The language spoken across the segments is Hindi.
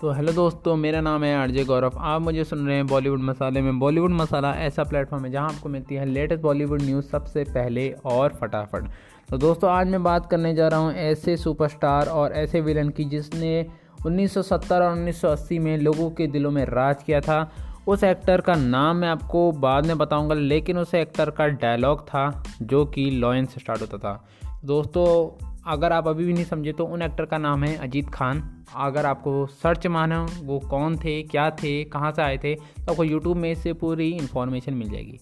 तो हेलो दोस्तों, मेरा नाम है आरजे गौरव। आप मुझे सुन रहे हैं बॉलीवुड मसाले में। बॉलीवुड मसाला ऐसा प्लेटफॉर्म है जहाँ आपको मिलती है लेटेस्ट बॉलीवुड न्यूज़ सबसे पहले और फटाफट। तो दोस्तों, आज मैं बात करने जा रहा हूँ ऐसे सुपरस्टार और ऐसे विलन की जिसने 1970 और 1980 में लोगों के दिलों में राज किया था। उस एक्टर का नाम मैं आपको बाद में बताऊँगा, लेकिन उस एक्टर का डायलॉग था जो कि लॉयन से स्टार्ट होता था। दोस्तों अगर आप अभी भी नहीं समझे तो उन एक्टर का नाम है अजीत खान। अगर आपको सर्च माना, वो कौन थे, क्या थे, कहाँ से आए थे तो आपको यूट्यूब में इससे पूरी इन्फॉर्मेशन मिल जाएगी।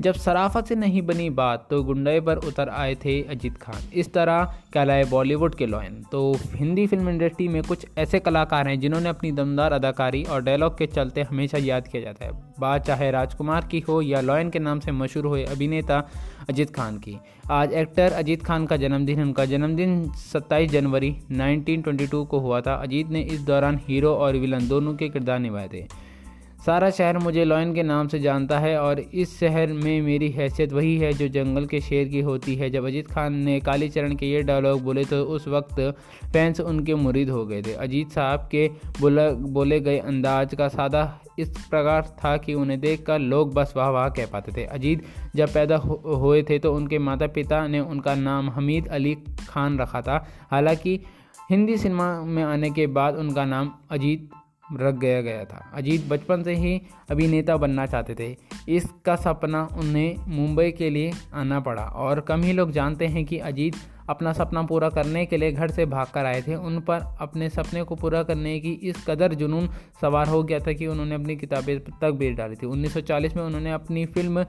जब सराफत से नहीं बनी बात तो गुंडे पर उतर आए थे अजीत खान। इस तरह कहलाए बॉलीवुड के लॉयन। तो हिंदी फ़िल्म इंडस्ट्री में कुछ ऐसे कलाकार हैं जिन्होंने अपनी दमदार अदाकारी और डायलॉग के चलते हमेशा याद किया जाता है। बात चाहे राजकुमार की हो या लॉयन के नाम से मशहूर हुए अभिनेता अजीत खान की। आज एक्टर अजीत खान का जन्मदिन, उनका जन्मदिन 27 जनवरी 1922 को हुआ था। अजीत ने इस दौरान हीरो और विलन दोनों के किरदार निभाए थे। सारा शहर मुझे लॉयन के नाम से जानता है और इस शहर में मेरी हैसियत वही है जो जंगल के शेर की होती है। जब अजीत खान ने कालीचरण के ये डायलॉग बोले तो उस वक्त फैंस उनके मुरीद हो गए थे। अजीत साहब के बोला, बोले गए अंदाज का सादा इस प्रकार था कि उन्हें देखकर लोग बस वाह वाह कह पाते थे। अजीत जब पैदा हुए थे तो उनके माता पिता ने उनका नाम हमीद अली खान रखा था। हालाँकि हिंदी सिनेमा में आने के बाद उनका नाम अजीत रख गया गया था। अजीत बचपन से ही अभिनेता बनना चाहते थे। इसका सपना उन्हें मुंबई के लिए आना पड़ा और कम ही लोग जानते हैं कि अजीत अपना सपना पूरा करने के लिए घर से भाग कर आए थे। उन पर अपने सपने को पूरा करने की इस कदर जुनून सवार हो गया था कि उन्होंने अपनी किताबें तक बेच डाली थी। 1940 में उन्होंने अपनी फ़िल्म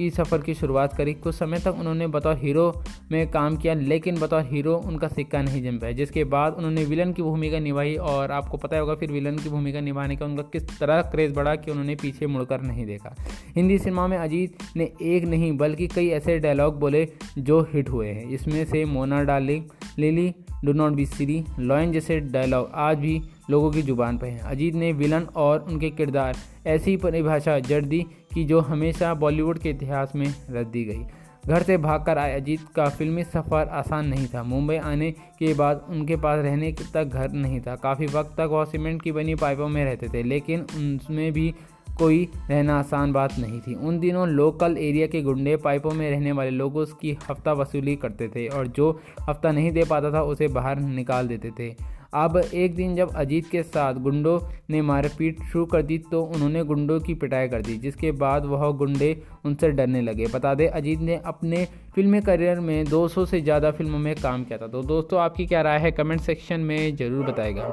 की सफ़र की शुरुआत करी। कुछ समय तक उन्होंने बतौर हीरो में काम किया, लेकिन बतौर हीरो उनका सिक्का नहीं जम पाया जिसके बाद उन्होंने विलन की भूमिका निभाई और आपको पता होगा फिर विलन की भूमिका निभाने का उनका किस तरह क्रेज़ बढ़ा कि उन्होंने पीछे मुड़कर नहीं देखा। हिंदी सिनेमा में अजीत ने एक नहीं, बल्कि कई ऐसे डायलॉग बोले जो हिट हुए हैं इसमें से Mona darling Lily do not be silly lion जैसे डायलॉग आज भी लोगों की ज़ुबान पर हैं। अजीत ने विलन और उनके किरदार, ऐसी परिभाषा जड़ दी कि जो हमेशा बॉलीवुड के इतिहास में रख दी गई। घर से भागकर आए अजीत का फिल्मी सफ़र आसान नहीं था। मुंबई आने के बाद उनके पास रहने तक घर नहीं था। काफ़ी वक्त तक वह सीमेंट की बनी पाइपों में रहते थे, लेकिन उनमें भी कोई रहना आसान बात नहीं थी। उन दिनों लोकल एरिया के गुंडे पाइपों में रहने वाले लोगों उसकी हफ़्ता वसूली करते थे और जो हफ़्ता नहीं दे पाता था, उसे बाहर निकाल देते थे। अब एक दिन जब अजीत के साथ गुंडों ने मारपीट शुरू कर दी तो उन्होंने गुंडों की पिटाई कर दी, जिसके बाद वह गुंडे उनसे डरने लगे। बता दें, अजीत ने अपने फिल्मी करियर में 200 से ज़्यादा फ़िल्मों में काम किया था। तो दोस्तों, आपकी क्या राय है? कमेंट सेक्शन में ज़रूर बताएगा।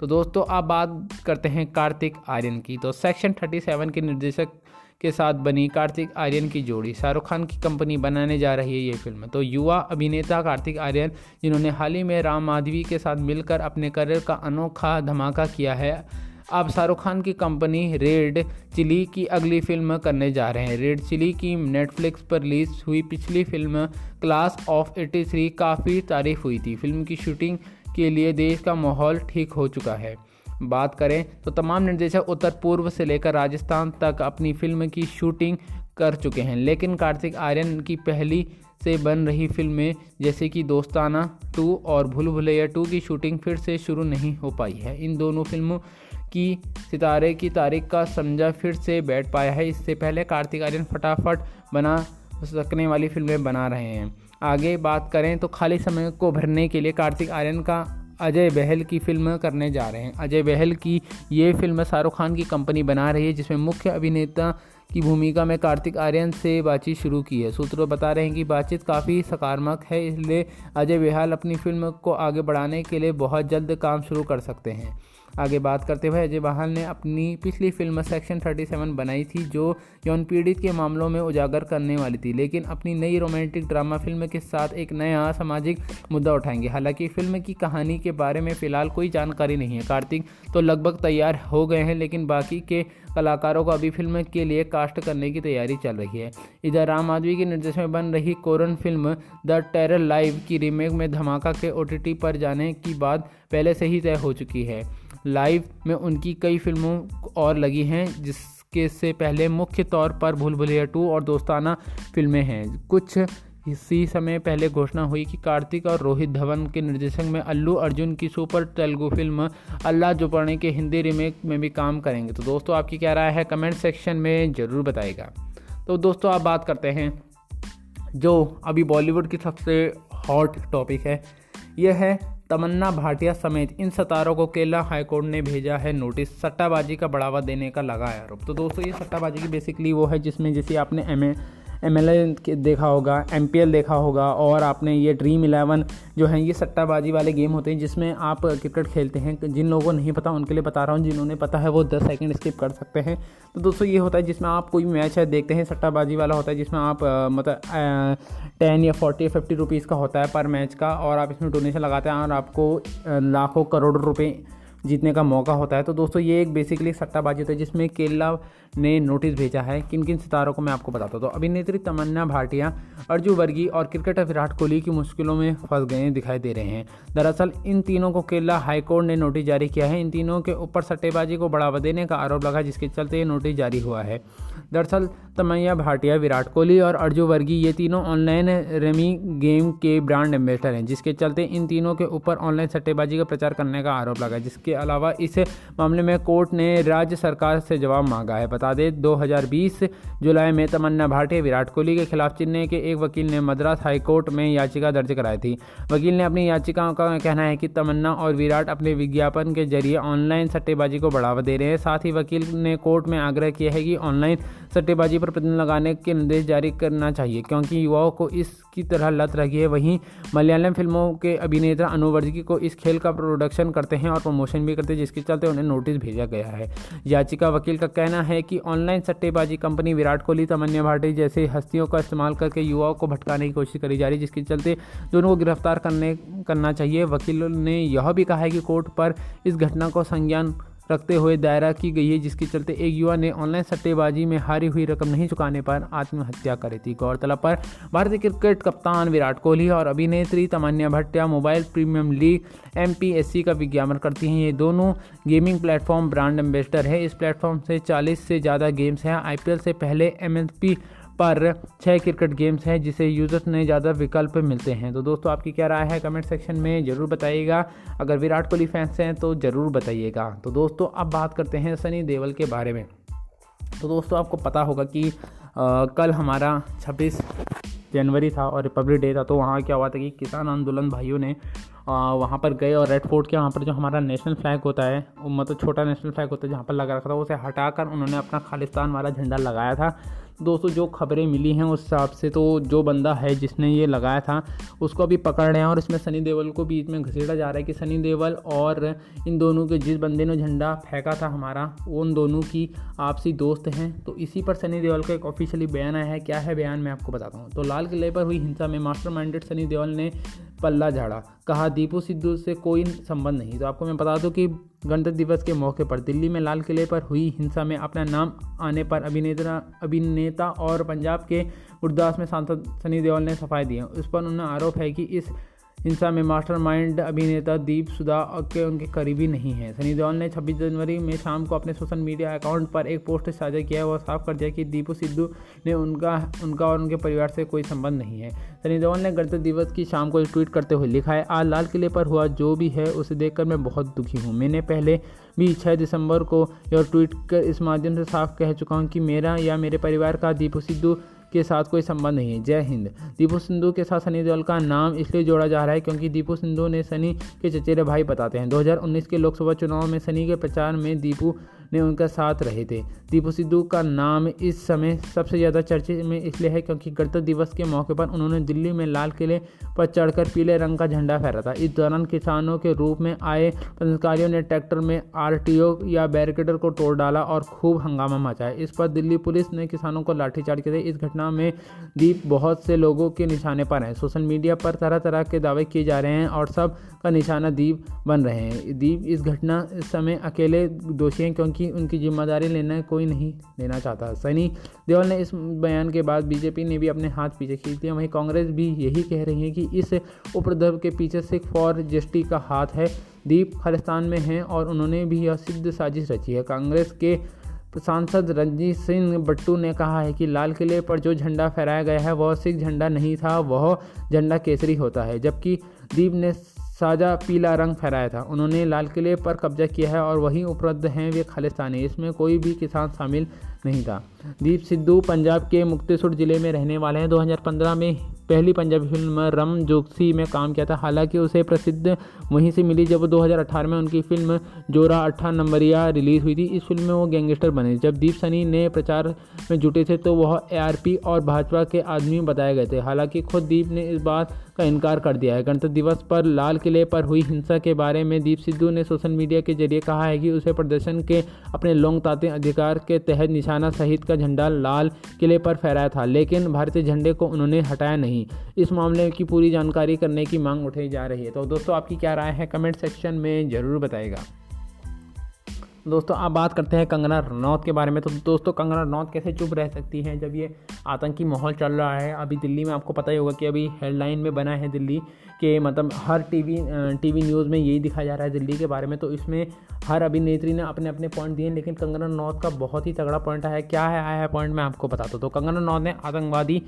तो दोस्तों आप बात करते हैं कार्तिक आर्यन की। तो सेक्शन 37 के निर्देशक के साथ बनी कार्तिक आर्यन की जोड़ी। शाहरुख खान की कंपनी बनाने जा रही है ये फ़िल्म। तो युवा अभिनेता कार्तिक आर्यन, जिन्होंने हाल ही में राम माधवी के साथ मिलकर अपने करियर का अनोखा धमाका किया है, अब शाहरुख खान की कंपनी रेड चिली की अगली फ़िल्म करने जा रहे हैं। रेड चिली की नेटफ्लिक्स पर रिलीज़ हुई पिछली फ़िल्म, क्लास ऑफ़ 83 काफ़ी तारीफ़ हुई थी। फ़िल्म की शूटिंग के लिए देश का माहौल ठीक हो चुका है। बात करें तो तमाम निर्देशक उत्तर पूर्व से लेकर राजस्थान तक अपनी फ़िल्म की शूटिंग कर चुके हैं। लेकिन कार्तिक आर्यन की पहली से बन रही फ़िल्में, जैसे कि दोस्ताना टू और भूल भुलैया टू, की शूटिंग फिर से शुरू नहीं हो पाई है। इन दोनों फ़िल्मों की सितारे की तारीख का समझा फिर से बैठ पाया है। इससे पहले कार्तिक आर्यन फटाफट बना सकने वाली फ़िल्में बना रहे हैं। आगे बात करें तो खाली समय को भरने के लिए कार्तिक आर्यन का अजय बहल की फ़िल्म करने जा रहे हैं। अजय बहल की ये फ़िल्म शाहरुख खान की कंपनी बना रही है, जिसमें मुख्य अभिनेता की भूमिका में कार्तिक आर्यन से बातचीत शुरू की है। सूत्रों बता रहे हैं कि बातचीत काफ़ी सकारात्मक है, इसलिए अजय बहल अपनी फ़िल्म को आगे बढ़ाने के लिए बहुत जल्द काम शुरू कर सकते हैं। आगे बात करते हुए अजय बहाल ने अपनी पिछली फ़िल्म सेक्शन 37 बनाई थी, जो यौन पीड़ित के मामलों में उजागर करने वाली थी। लेकिन अपनी नई रोमांटिक ड्रामा फ़िल्म के साथ एक नया सामाजिक मुद्दा उठाएँगे। हालाँकि फ़िल्म की कहानी के बारे में फ़िलहाल कोई जानकारी नहीं है। कार्तिक तो लगभग तैयार हो गए हैं, लेकिन बाकी के कलाकारों को अभी फ़िल्म के लिए कास्ट करने की तैयारी चल रही है। इधर राम माधवी के निर्देश में बन रही Korean film the terror live की रीमेक में धमाका के ओटीटी पर जाने की बात पहले से ही तय हो चुकी है। लाइव में उनकी कई फ़िल्मों और लगी हैं, जिसके से पहले मुख्य तौर पर भूल भुलैया टू और दोस्ताना फ़िल्में हैं। कुछ इसी समय पहले घोषणा हुई कि कार्तिक और रोहित धवन के निर्देशन में अल्लू अर्जुन की सुपर तेलुगु फ़िल्म अल्लाह जुपाने के हिंदी रीमेक में भी काम करेंगे। तो दोस्तों, आपकी क्या राय है? कमेंट सेक्शन में ज़रूर बताएगा तो दोस्तों आप बात करते हैं, जो अभी बॉलीवुड की सबसे हॉट टॉपिक है। यह है तमन्ना भाटिया समेत इन सतारों को केरला हाईकोर्ट ने भेजा है नोटिस। सट्टाबाजी का बढ़ावा देने का लगा आरोप। तो दोस्तों, ये सट्टाबाजी की बेसिकली वो है जिसमें जैसे आपने एमए एम एल देखा होगा एमपीएल देखा होगा, और आपने ये ड्रीम इलेवन जो है, ये सट्टाबाजी वाले गेम होते हैं, जिसमें आप क्रिकेट खेलते हैं। जिन लोगों को नहीं पता, उनके लिए बता रहा हूँ, जिन्होंने पता है वो दस सेकेंड स्किप कर सकते हैं। तो दोस्तों, ये होता है जिसमें आप कोई मैच है, देखते हैं, सट्टाबाजी वाला होता है, जिसमें आप मतलब टेन या फोर्टी या फिफ्टी रुपीज़ का होता है पर मैच का, और आप इसमें डोनेशन लगाते हैं, और आपको लाखों करोड़ों रुपये जीतने का मौका होता है। तो दोस्तों, ये एक बेसिकली सट्टाबाजी होता है, जिसमें केरला ने नोटिस भेजा है किन किन सितारों को मैं आपको बताता हूँ। तो अभिनेत्री तमन्ना भाटिया अर्जु वर्गी और क्रिकेटर विराट कोहली की मुश्किलों में फंस गए दिखाई दे रहे हैं। दरअसल, इन तीनों को केरला हाईकोर्ट ने नोटिस जारी किया है। इन तीनों के ऊपर सट्टेबाजी को बढ़ावा देने का आरोप लगा, जिसके चलते ये नोटिस जारी हुआ है। दरअसल तमैया भाटिया, विराट कोहली और अर्जु वर्गी ये तीनों ऑनलाइन रेमी गेम के ब्रांड एम्बेसडर हैं, जिसके चलते इन तीनों के ऊपर ऑनलाइन सट्टेबाजी का प्रचार करने का आरोप लगा जिसके अलावा इस मामले में कोर्ट ने राज्य सरकार से जवाब मांगा है। बता दें 2020 जुलाई में तमन्ना भाटिया, विराट कोहली के खिलाफ चेन्नई के एक वकील ने मद्रास हाईकोर्ट में याचिका दर्ज कराई थी। वकील ने अपनी याचिकाओं का कहना है कि तमन्ना और विराट अपने विज्ञापन के ज़रिए ऑनलाइन सट्टेबाजी को बढ़ावा दे रहे हैं। साथ ही वकील ने कोर्ट में आग्रह किया है कि ऑनलाइन सट्टेबाजी पर प्रतिबंध लगाने के निर्देश जारी करना चाहिए, क्योंकि युवाओं को इसकी तरह लत रही है। वहीं मलयालम फ़िल्मों के अभिनेता अनुवर्गी को इस खेल का प्रोडक्शन करते हैं और प्रमोशन भी करते हैं, जिसके चलते उन्हें नोटिस भेजा गया है। याचिका वकील का कहना है कि ऑनलाइन सट्टेबाजी कंपनी विराट कोहली, तमन्या भाटी जैसे हस्तियों का इस्तेमाल करके युवाओं को भटकाने की कोशिश करी जा रही है, जिसके चलते दोनों को गिरफ़्तार करने, करना चाहिए। वकील ने यह भी कहा है कि कोर्ट पर इस घटना को संज्ञान रखते हुए दायरा की गई है, जिसके चलते एक युवा ने ऑनलाइन सट्टेबाजी में हारी हुई रकम नहीं चुकाने पर आत्महत्या करी थी। गौरतलब पर भारतीय क्रिकेट कप्तान विराट कोहली और अभिनेत्री Tamannaah Bhatia mobile premier league M का विज्ञापन करती हैं। ये दोनों गेमिंग प्लेटफॉर्म ब्रांड एम्बेसडर है। इस प्लेटफॉर्म से 40 से ज़्यादा गेम्स हैं। आईपीएल से पहले एम पर छः क्रिकेट गेम्स हैं जिसे यूज़र्स ने ज़्यादा विकल्प मिलते हैं। तो दोस्तों आपकी क्या राय है? कमेंट सेक्शन में ज़रूर बताइएगा। अगर विराट कोहली फैंस हैं तो ज़रूर बताइएगा। तो दोस्तों अब बात करते हैं सनी देवल के बारे में। तो दोस्तों आपको पता होगा कि आ, कल हमारा छब्बीस जनवरी था और रिपब्लिक डे था तो वहाँ क्या हुआ था कि किसान आंदोलन भाइयों ने वहाँ पर गए और रेड फोर्ट के वहाँ पर जो हमारा नेशनल फ्लैग होता है मतलब छोटा नेशनल फ्लैग होता है जहाँ पर लगा रखा था उसे हटाकर उन्होंने अपना खालिस्तान वाला झंडा लगाया था। दोस्तों, जो खबरें मिली हैं उस हिसाब से तो जो बंदा है जिसने ये लगाया था, उसको अभी पकड़ रहे हैं और इसमें सनी देवल को बीच में घसीटा जा रहा है कि सनी देवल और इन दोनों के जिस बंदे ने झंडा फेंका था हमारा, उन दोनों की आपसी दोस्त हैं। तो इसी पर सनी देवल का एक ऑफिशियली बयान आया है। क्या है बयान? मैं आपको बताता हूँ। तो लाल किले पर हुई हिंसा में मास्टर माइंडेड सनी देवल ने पल्ला झाड़ा। कहा, दीपू सिद्धू से कोई संबंध नहीं। तो आपको मैं बता दूँ कि गणतंत्र दिवस के मौके पर, दिल्ली में लाल किले पर हुई हिंसा में अपना नाम आने पर अभिनेता अभिनेता और पंजाब के गुरदास में सांसद सनी देओल ने सफ़ाई दी उस पर उन्हें आरोप है कि इस हिंसा में मास्टरमाइंड अभिनेता दीप, सुधा के उनके करीबी नहीं हैं। सनी देओल ने 26 जनवरी में शाम को अपने सोशल मीडिया अकाउंट पर एक पोस्ट साझा किया और साफ़ कर दिया कि दीपू सिद्धू ने उनका उनका और उनके परिवार से कोई संबंध नहीं है। सनी देओल ने गणतंत्र दिवस की शाम को ट्वीट करते हुए लिखा है, आज लाल किले पर हुआ जो भी है, उसे देखकर मैं बहुत दुखी हूँ। मैंने पहले भी छः दिसंबर को यह ट्वीट कर इस माध्यम से साफ़ कह चुका हूँ कि मेरा या मेरे परिवार का दीपू सिद्धू के साथ कोई संबंध नहीं है। जय हिंद। दीपू सिंधु के साथ सनी देओल का नाम इसलिए जोड़ा जा रहा है क्योंकि दीपू सिंधु ने सनी के चचेरे भाई बताते हैं। 2019 के लोकसभा चुनाव में सनी के प्रचार में दीपू ने उनका साथ रहे थे। दीपू सिद्धू का नाम इस समय सबसे ज़्यादा चर्चे में इसलिए है क्योंकि गणतंत्र दिवस के मौके पर उन्होंने दिल्ली में लाल किले पर चढ़कर पीले रंग का झंडा फहरा था। इस दौरान किसानों के रूप में आए प्रदर्शनकारियों ने ट्रैक्टर में आरटीओ या बैरिकेडर को तोड़ डाला और खूब हंगामा मचाया। इस पर दिल्ली पुलिस ने किसानों को लाठीचार्ज किया इस घटना में दीप बहुत से लोगों के निशाने पर हैं। सोशल मीडिया पर तरह तरह के दावे किए जा रहे हैं और सब का निशाना दीप बन रहे हैं। दीप, इस घटना समय अकेले दोषी हैं क्योंकि उनकी ज़िम्मेदारी लेना कोई नहीं लेना चाहता। सनी देओल ने इस बयान के बाद बीजेपी ने भी अपने हाथ पीछे खींच दिया वहीं कांग्रेस भी यही कह रही है कि इस उपद्रव के पीछे सिख फॉर जस्टिस का हाथ है। दीप खालिस्तान में हैं और उन्होंने भी यह सिद्ध साजिश रची है। कांग्रेस के सांसद रंजीत सिंह बट्टू ने कहा है कि लाल किले पर जो झंडा फहराया गया है, वह सिख झंडा नहीं था, वह झंडा केसरी होता है। जबकि दीप ने साजा पीला रंग फहराया था। उन्होंने लाल किले पर कब्जा किया है और वहीं उपलब्ध हैं वे खालिस्तानी। इसमें कोई भी किसान शामिल नहीं था। दीप सिद्धू पंजाब के मुक्तेश्वर ज़िले में रहने वाले हैं। 2015 में पहली पंजाबी फ़िल्म रम जोक्सी में काम किया था। हालाँकि उसे प्रसिद्ध वहीं से मिली जब 2018 में उनकी फ़िल्म जोरा अट्ठा नंबरिया रिलीज़ हुई थी। इस फ़िल्म में वो गैंगस्टर बने। जब दीप सनी ने प्रचार में जुटे थे तो वह ए और भाजपा के आदमी बताए गए थे। हालाँकि खुद दीप ने इस बात का इनकार कर दिया है। गणतंत्र दिवस पर लाल किले पर हुई हिंसा के बारे में दीप सिद्धू ने सोशल मीडिया के ज़रिए कहा है कि उसे प्रदर्शन के अपने लोकतांत्रिक अधिकार के तहत निशाना सहित का झंडा लाल किले पर फहराया था, लेकिन भारतीय झंडे को उन्होंने हटाया नहीं। इस मामले की पूरी जानकारी करने की मांग उठाई जा रही है। तो दोस्तों, आपकी क्या राय है? कमेंट सेक्शन में ज़रूर बताएगा दोस्तों आप बात करते हैं कंगना रनौत के बारे में। तो दोस्तों, कंगना रनौत कैसे चुप रह सकती हैं जब ये आतंकी माहौल चल रहा है? अभी दिल्ली में आपको पता ही होगा कि अभी हेडलाइन में बना है दिल्ली के मतलब हर टीवी टीवी न्यूज़ में यही दिखाया जा रहा है दिल्ली के बारे में। तो इसमें हर अभिनेत्री ने अपने अपने पॉइंट दिए लेकिन कंगना रनौत का बहुत ही तगड़ा पॉइंट आया क्या है आया है पॉइंट, मैं आपको बताता हूँ। तो कंगना रनौत ने आतंकवादी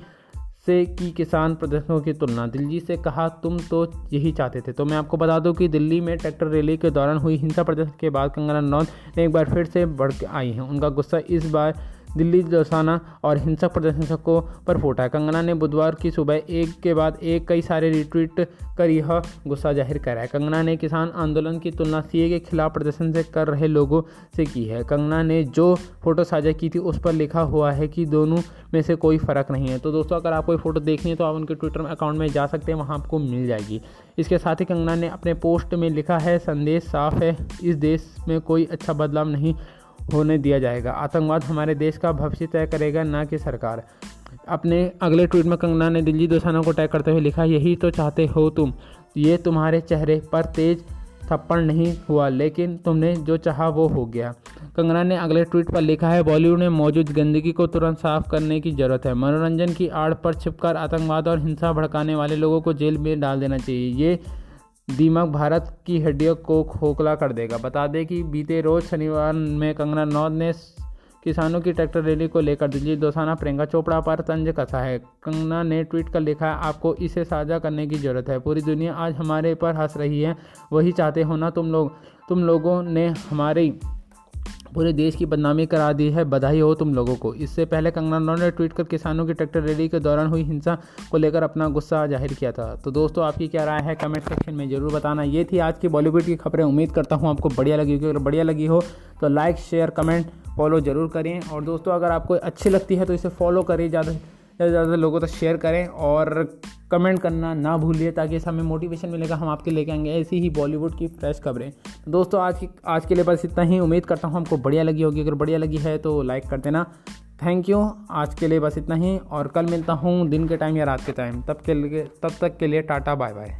से की किसान प्रदर्शनों की तुलना। दिल्ली से कहा, तुम तो यही चाहते थे। तो मैं आपको बता दूँ कि दिल्ली में ट्रैक्टर रैली के दौरान हुई हिंसा प्रदर्शन के बाद कंगना रनौत ने एक बार फिर से बढ़ आई हैं। उनका गुस्सा इस बार दिल्ली दोसाना और हिंसक प्रदर्शकों पर फूटा। कंगना ने बुधवार की सुबह एक के बाद एक कई सारे रिट्वीट कर यह गुस्सा ज़ाहिर करा। है कंगना ने किसान आंदोलन की तुलना सीए के खिलाफ प्रदर्शन से कर रहे लोगों से की है। कंगना ने जो फ़ोटो साझा की थी उस पर लिखा हुआ है कि दोनों में से कोई फ़र्क नहीं है। तो दोस्तों, अगर आपको फ़ोटो देखनी है तो आप उनके ट्विटर अकाउंट में जा सकते हैं, वहाँ आपको मिल जाएगी। इसके साथ ही कंगना ने अपने पोस्ट में लिखा है, संदेश साफ़ है, इस देश में कोई अच्छा बदलाव नहीं होने दिया जाएगा। आतंकवाद हमारे देश का भविष्य तय करेगा, ना कि सरकार। अपने अगले ट्वीट में कंगना ने दिल्ली दोसाना को टैग करते हुए लिखा, यही तो चाहते हो तुम। ये तुम्हारे चेहरे पर तेज थप्पड़ नहीं हुआ, लेकिन तुमने जो चाहा वो हो गया। कंगना ने अगले ट्वीट पर लिखा है, बॉलीवुड में मौजूद गंदगी को तुरंत साफ़ करने की ज़रूरत है। मनोरंजन की आड़ पर छिपकर आतंकवाद और हिंसा भड़काने वाले लोगों को जेल में डाल देना चाहिए। ये दिमाग भारत की हड्डियों को खोखला कर देगा। बता दें कि बीते रोज शनिवार में कंगना रनौत ने किसानों की ट्रैक्टर रैली को लेकर दिल्ली दोसाना प्रियंका चोपड़ा पर तंज कसा है। कंगना ने ट्वीट कर लिखा है, आपको इसे साझा करने की ज़रूरत है। पूरी दुनिया आज हमारे पर हंस रही है। वही चाहते हो ना तुम लोग? तुम लोगों ने हमारी पूरे देश की बदनामी करा दी है। बधाई हो तुम लोगों को। इससे पहले कंगना रनौत ने ट्वीट कर किसानों की ट्रैक्टर रैली के दौरान हुई हिंसा को लेकर अपना गुस्सा ज़ाहिर किया था। तो दोस्तों, आपकी क्या राय है? कमेंट सेक्शन में ज़रूर बताना। ये थी आज की बॉलीवुड की खबरें। उम्मीद करता हूँ आपको बढ़िया लगी अगर बढ़िया लगी हो तो लाइक, शेयर, कमेंट फॉलो ज़रूर करें। और दोस्तों, अगर आपको अच्छी लगती है तो इसे फॉलो करें। ज़्यादा ज़्यादा से ज़्यादा लोगों तक शेयर करें और कमेंट करना ना भूलिए ताकि हमें मोटिवेशन मिलेगा, हम आपके लेके आएँगे ऐसी ही बॉलीवुड की फ्रेश खबरें। तो दोस्तों, आज की, आज के लिए बस इतना ही। उम्मीद करता हूँ हमको बढ़िया लगी होगी। अगर बढ़िया लगी है तो लाइक कर देना। थैंक यू आज के लिए बस इतना ही और कल मिलता हूँ दिन के टाइम या रात के टाइम तब के लिए, तब तक के लिए टाटा बाय बाय